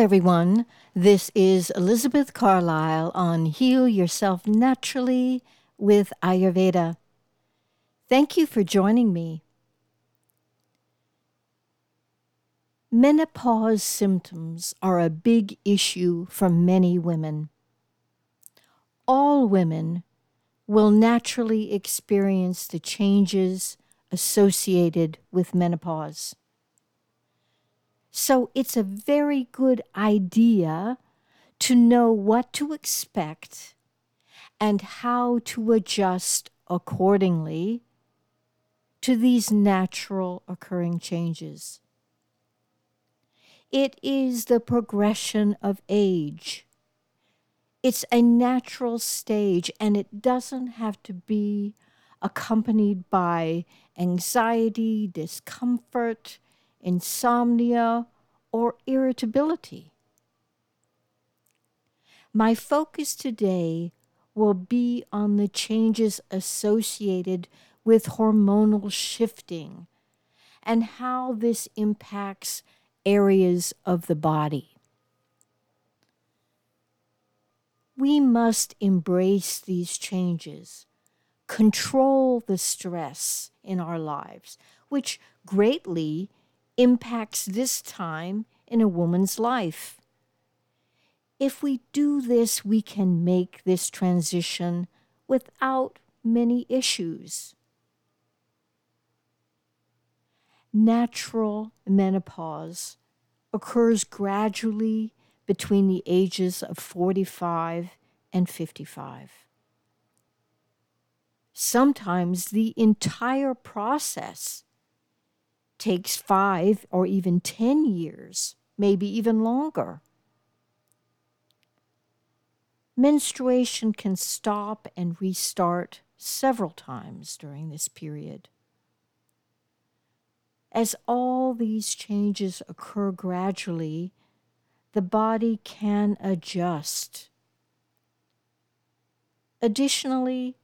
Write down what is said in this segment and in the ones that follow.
everyone. This is Elizabeth Carlisle on Heal Yourself Naturally with Ayurveda. Thank you for joining me. Menopause symptoms are a big issue for many women. All women will naturally experience the changes associated with menopause. So it's a very good idea to know what to expect and how to adjust accordingly to these natural occurring changes. It is the progression of age. It's a natural stage, and it doesn't have to be accompanied by anxiety, discomfort, insomnia, or irritability. My focus today will be on the changes associated with hormonal shifting and how this impacts areas of the body. We must embrace these changes, control the stress in our lives, which greatly impacts this time in a woman's life. If we do this, we can make this transition without many issues. Natural menopause occurs gradually between the ages of 45 and 55. Sometimes the entire process takes five or even 10 years, maybe even longer. Menstruation can stop and restart several times during this period. As all these changes occur gradually, the body can adjust. Additionally,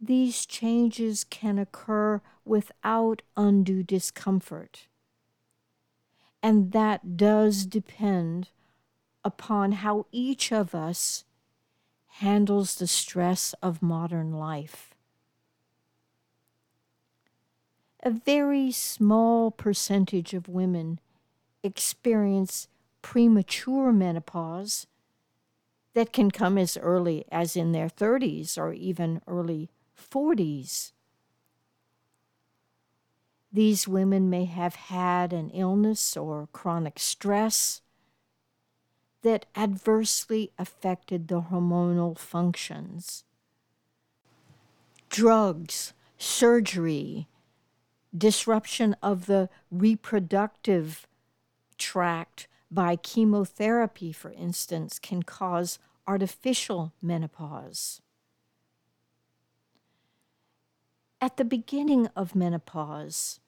these changes can occur without undue discomfort. And that does depend upon how each of us handles the stress of modern life. A very small percentage of women experience premature menopause that can come as early as in their 30s or even early 40s. These women may have had an illness or chronic stress that adversely affected the hormonal functions. Drugs, surgery, disruption of the reproductive tract by chemotherapy, for instance, can cause artificial menopause. At the beginning of menopause,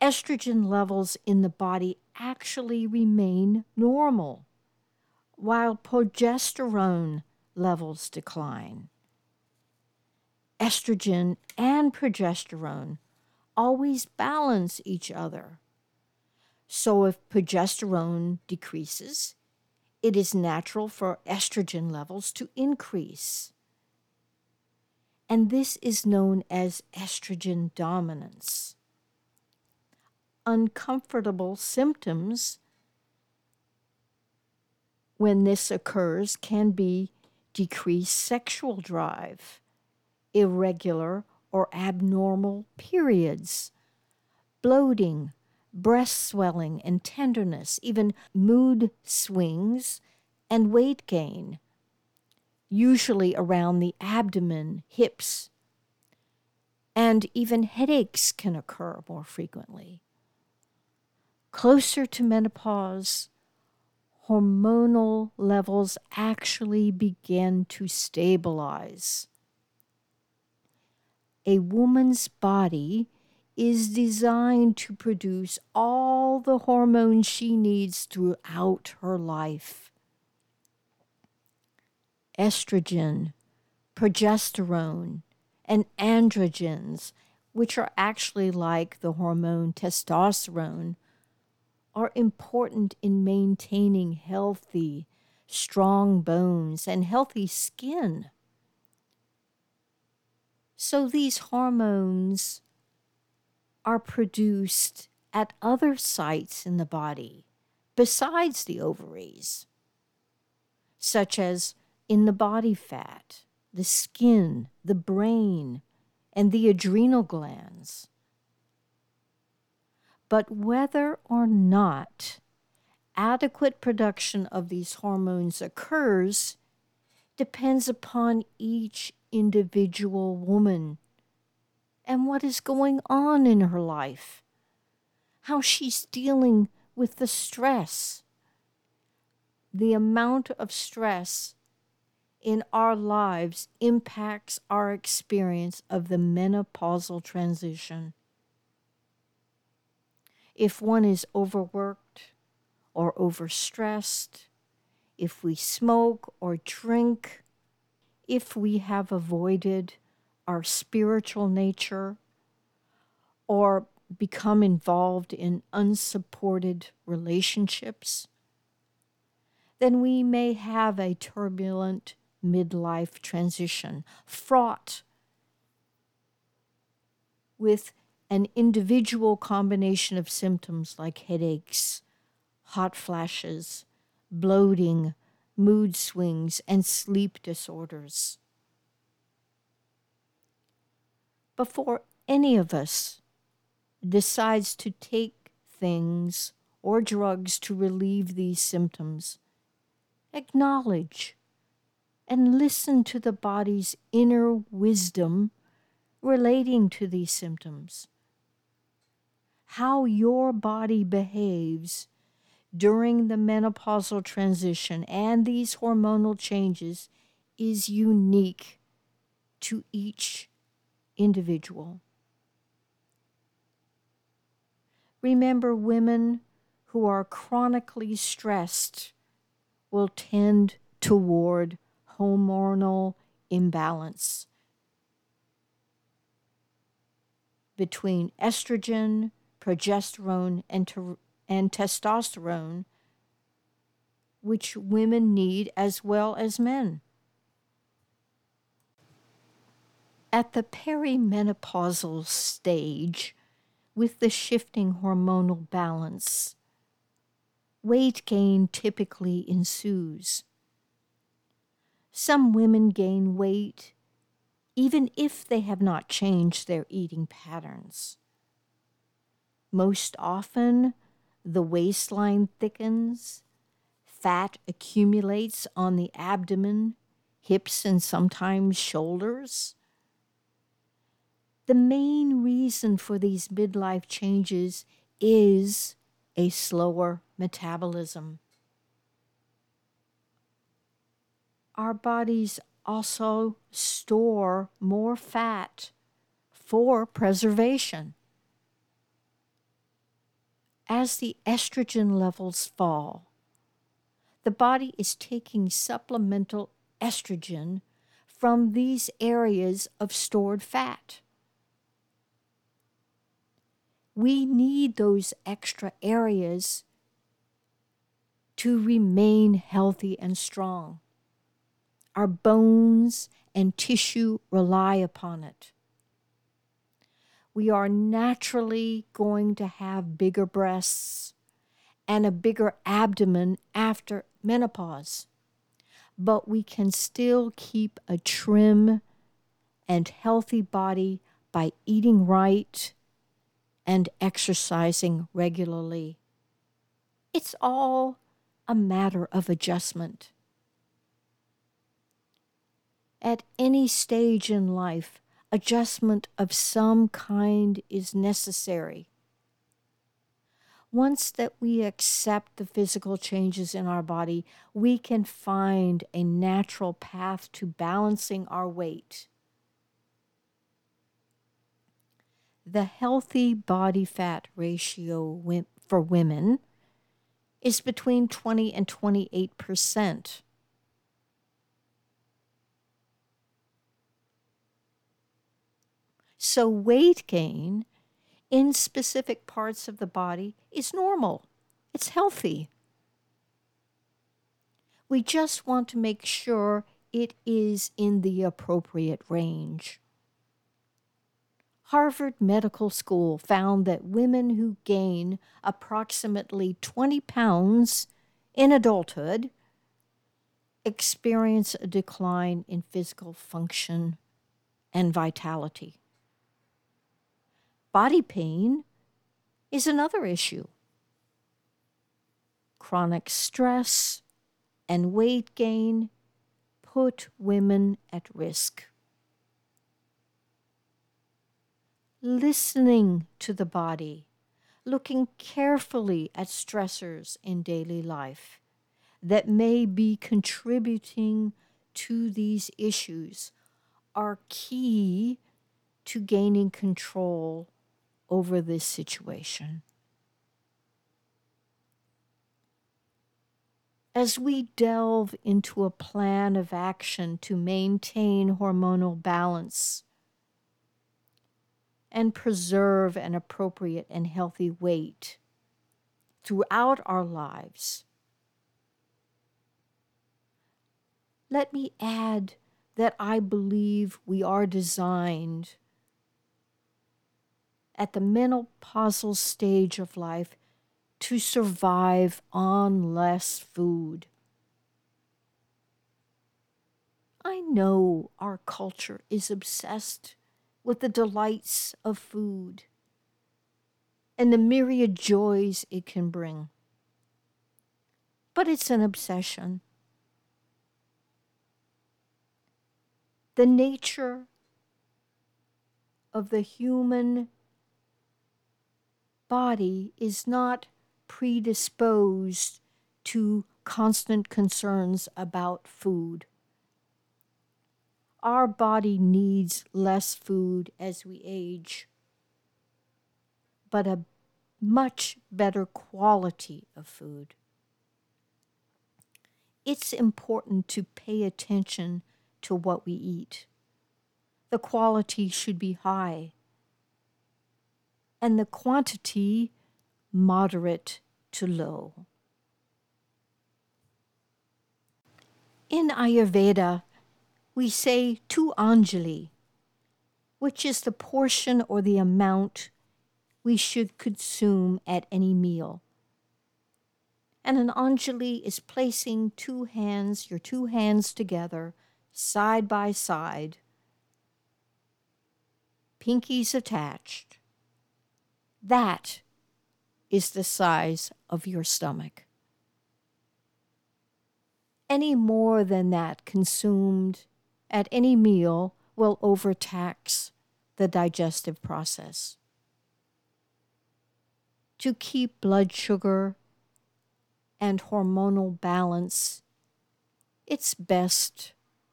estrogen levels in the body actually remain normal, while progesterone levels decline. Estrogen and progesterone always balance each other. So if progesterone decreases, it is natural for estrogen levels to increase and this is known as estrogen dominance. Uncomfortable symptoms when this occurs can be decreased sexual drive, irregular or abnormal periods, bloating, breast swelling and tenderness, even mood swings, and weight gain usually around the abdomen, hips, and even headaches can occur more frequently. Closer to menopause, hormonal levels actually begin to stabilize. A woman's body is designed to produce all the hormones she needs throughout her life estrogen, progesterone, and androgens, which are actually like the hormone testosterone, are important in maintaining healthy, strong bones and healthy skin. So these hormones are produced at other sites in the body besides the ovaries, such as in the body fat, the skin, the brain, and the adrenal glands. But whether or not adequate production of these hormones occurs depends upon each individual woman and what is going on in her life, how she's dealing with the stress. The amount of stress in our lives impacts our experience of the menopausal transition. If one is overworked or overstressed, if we smoke or drink, if we have avoided our spiritual nature or become involved in unsupported relationships, then we may have a turbulent midlife transition, fraught with an individual combination of symptoms like headaches, hot flashes, bloating, mood swings, and sleep disorders. Before any of us decides to take things or drugs to relieve these symptoms, acknowledge and listen to the body's inner wisdom relating to these symptoms. How your body behaves during the menopausal transition and these hormonal changes is unique to each individual. Remember, women who are chronically stressed will tend toward hormonal imbalance between estrogen, progesterone, and, ter- and testosterone, which women need as well as men. At the perimenopausal stage, with the shifting hormonal balance, weight gain typically ensues. Some women gain weight even if they have not changed their eating patterns. Most often, the waistline thickens, fat accumulates on the abdomen, hips, and sometimes shoulders. The main reason for these midlife changes is a slower metabolism. Our bodies also store more fat for preservation. As the estrogen levels fall, the body is taking supplemental estrogen from these areas of stored fat. We need those extra areas to remain healthy and strong. Our bones and tissue rely upon it. We are naturally going to have bigger breasts and a bigger abdomen after menopause, but we can still keep a trim and healthy body by eating right and exercising regularly. It's all a matter of adjustment. At any stage in life, adjustment of some kind is necessary. Once that we accept the physical changes in our body, we can find a natural path to balancing our weight. The healthy body fat ratio for women is between 20 and 28 percent. So, weight gain in specific parts of the body is normal It's healthy. We just want to make sure it is in the appropriate range. Harvard Medical School found that women who gain approximately 20 pounds in adulthood experience a decline in physical function and vitality. Body pain is another issue. Chronic stress and weight gain put women at risk. Listening to the body, looking carefully at stressors in daily life that may be contributing to these issues are key to gaining control over this situation. as we delve into a plan of action to maintain hormonal balance and preserve an appropriate and healthy weight throughout our lives. Let me add that I believe we are designed at the menopausal stage of life to survive on less food. I know our culture is obsessed with the delights of food and the myriad joys it can bring. But it's an obsession. The nature of the human body is not predisposed to constant concerns about food. Our body needs less food as we age, but a much better quality of food. It's important to pay attention to what we eat. The quality should be high, and the quantity moderate to low. In Ayurveda, we say two anjali, which is the portion or the amount we should consume at any meal. And an anjali is placing two hands, your two hands together, side by side, pinkies attached. That is the size of your stomach. Any more than that consumed at any meal will overtax the digestive process. To keep blood sugar and hormonal balance, it's best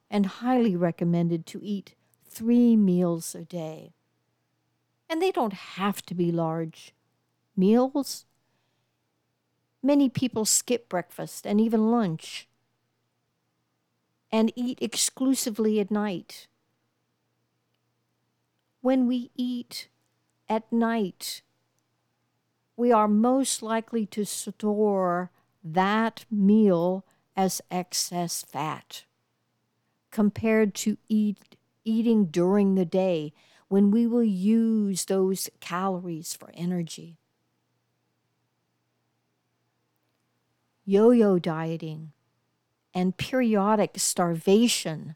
and highly recommended to eat three meals a day. And they don't have to be large meals. Many people skip breakfast and even lunch and eat exclusively at night. When we eat at night, we are most likely to store that meal as excess fat compared to eat, eating during the day when we will use those calories for energy. yo yo dieting, and periodic starvation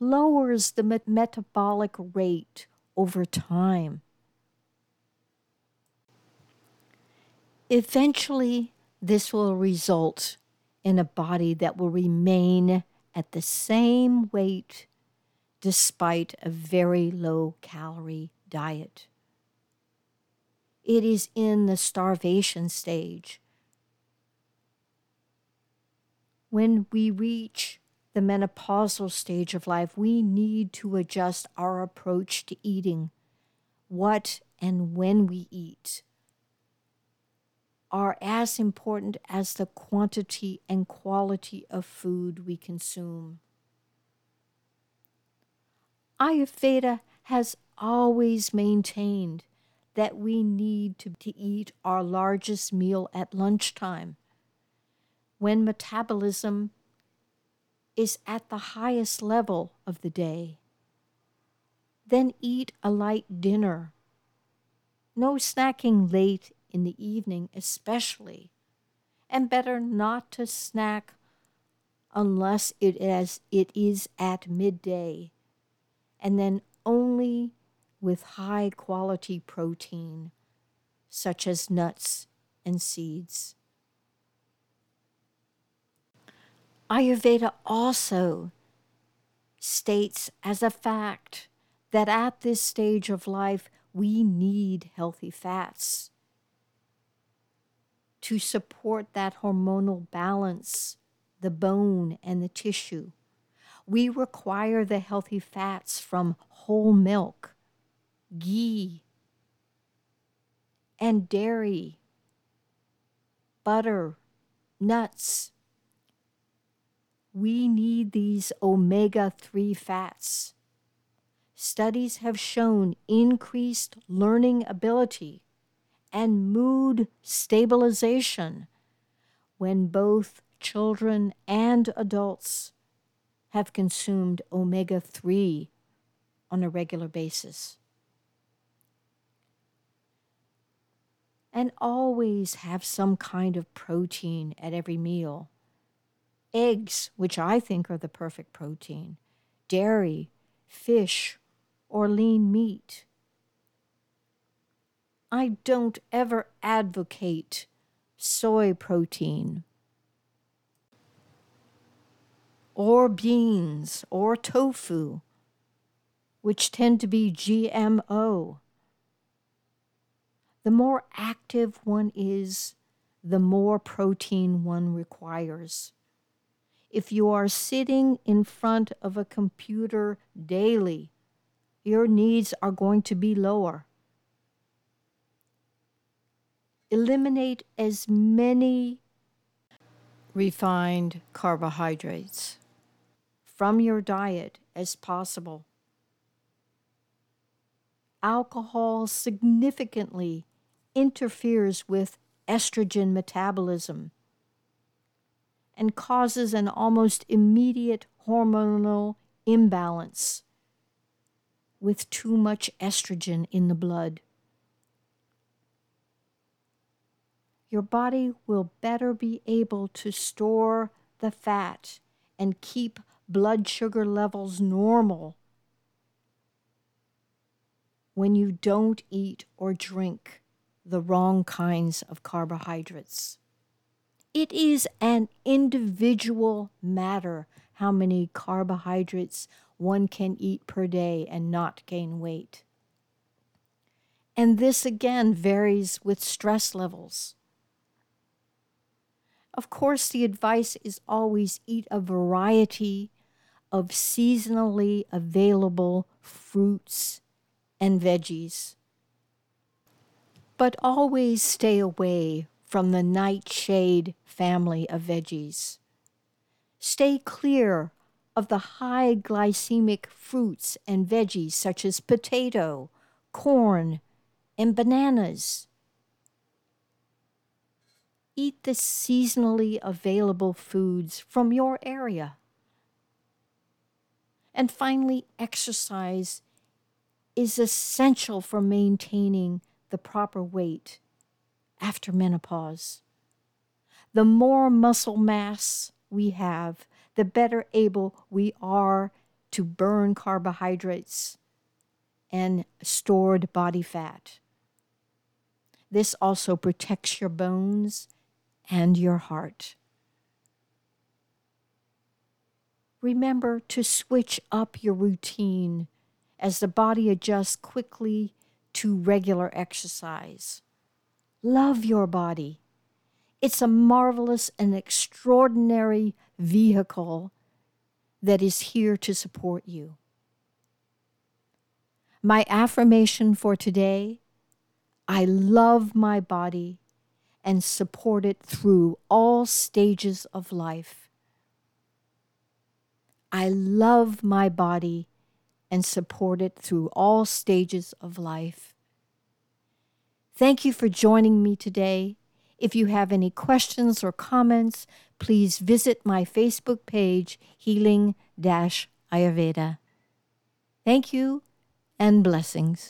lowers the met- metabolic rate over time. Eventually, this will result in a body that will remain at the same weight despite a very low calorie diet. It is in the starvation stage when we reach the menopausal stage of life, we need to adjust our approach to eating. What and when we eat are as important as the quantity and quality of food we consume. Ayurveda has always maintained that we need to, to eat our largest meal at lunchtime when metabolism is at the highest level of the day. Then eat a light dinner. No snacking late in the evening, especially, and better not to snack unless it is, it is at midday, and then only with high quality protein, such as nuts and seeds. Ayurveda also states as a fact that at this stage of life, we need healthy fats to support that hormonal balance, the bone and the tissue. We require the healthy fats from whole milk, ghee, and dairy, butter, nuts. We need these omega 3 fats. Studies have shown increased learning ability and mood stabilization when both children and adults have consumed omega 3 on a regular basis. And always have some kind of protein at every meal. Eggs, which I think are the perfect protein, dairy, fish, or lean meat. I don't ever advocate soy protein or beans or tofu, which tend to be GMO. The more active one is, the more protein one requires. If you are sitting in front of a computer daily, your needs are going to be lower eliminate as many refined carbohydrates from your diet as possible. Alcohol significantly interferes with estrogen metabolism and causes an almost immediate hormonal imbalance with too much estrogen in the blood. your body will better be able to store the fat and keep blood sugar levels normal when you don't eat or drink the wrong kinds of carbohydrates. It is an individual matter how many carbohydrates one can eat per day and not gain weight. And this again varies with stress levels. Of course, the advice is always eat a variety of seasonally available fruits and veggies. But always stay away from the nightshade family of veggies. Stay clear of the high glycemic fruits and veggies such as potato, corn, and bananas eat the seasonally available foods from your area. And finally, exercise is essential for maintaining the proper weight after menopause. The more muscle mass we have, the better able we are to burn carbohydrates and stored body fat. This also protects your bones and your heart. Remember to switch up your routine as the body adjusts quickly to regular exercise. Love your body. It's a marvelous and extraordinary vehicle that is here to support you. My affirmation for today I love my body and support it through all stages of life. I love my body and support it through all stages of life. Thank you for joining me today. If you have any questions or comments, please visit my Facebook page, Healing Ayurveda. Thank you and blessings.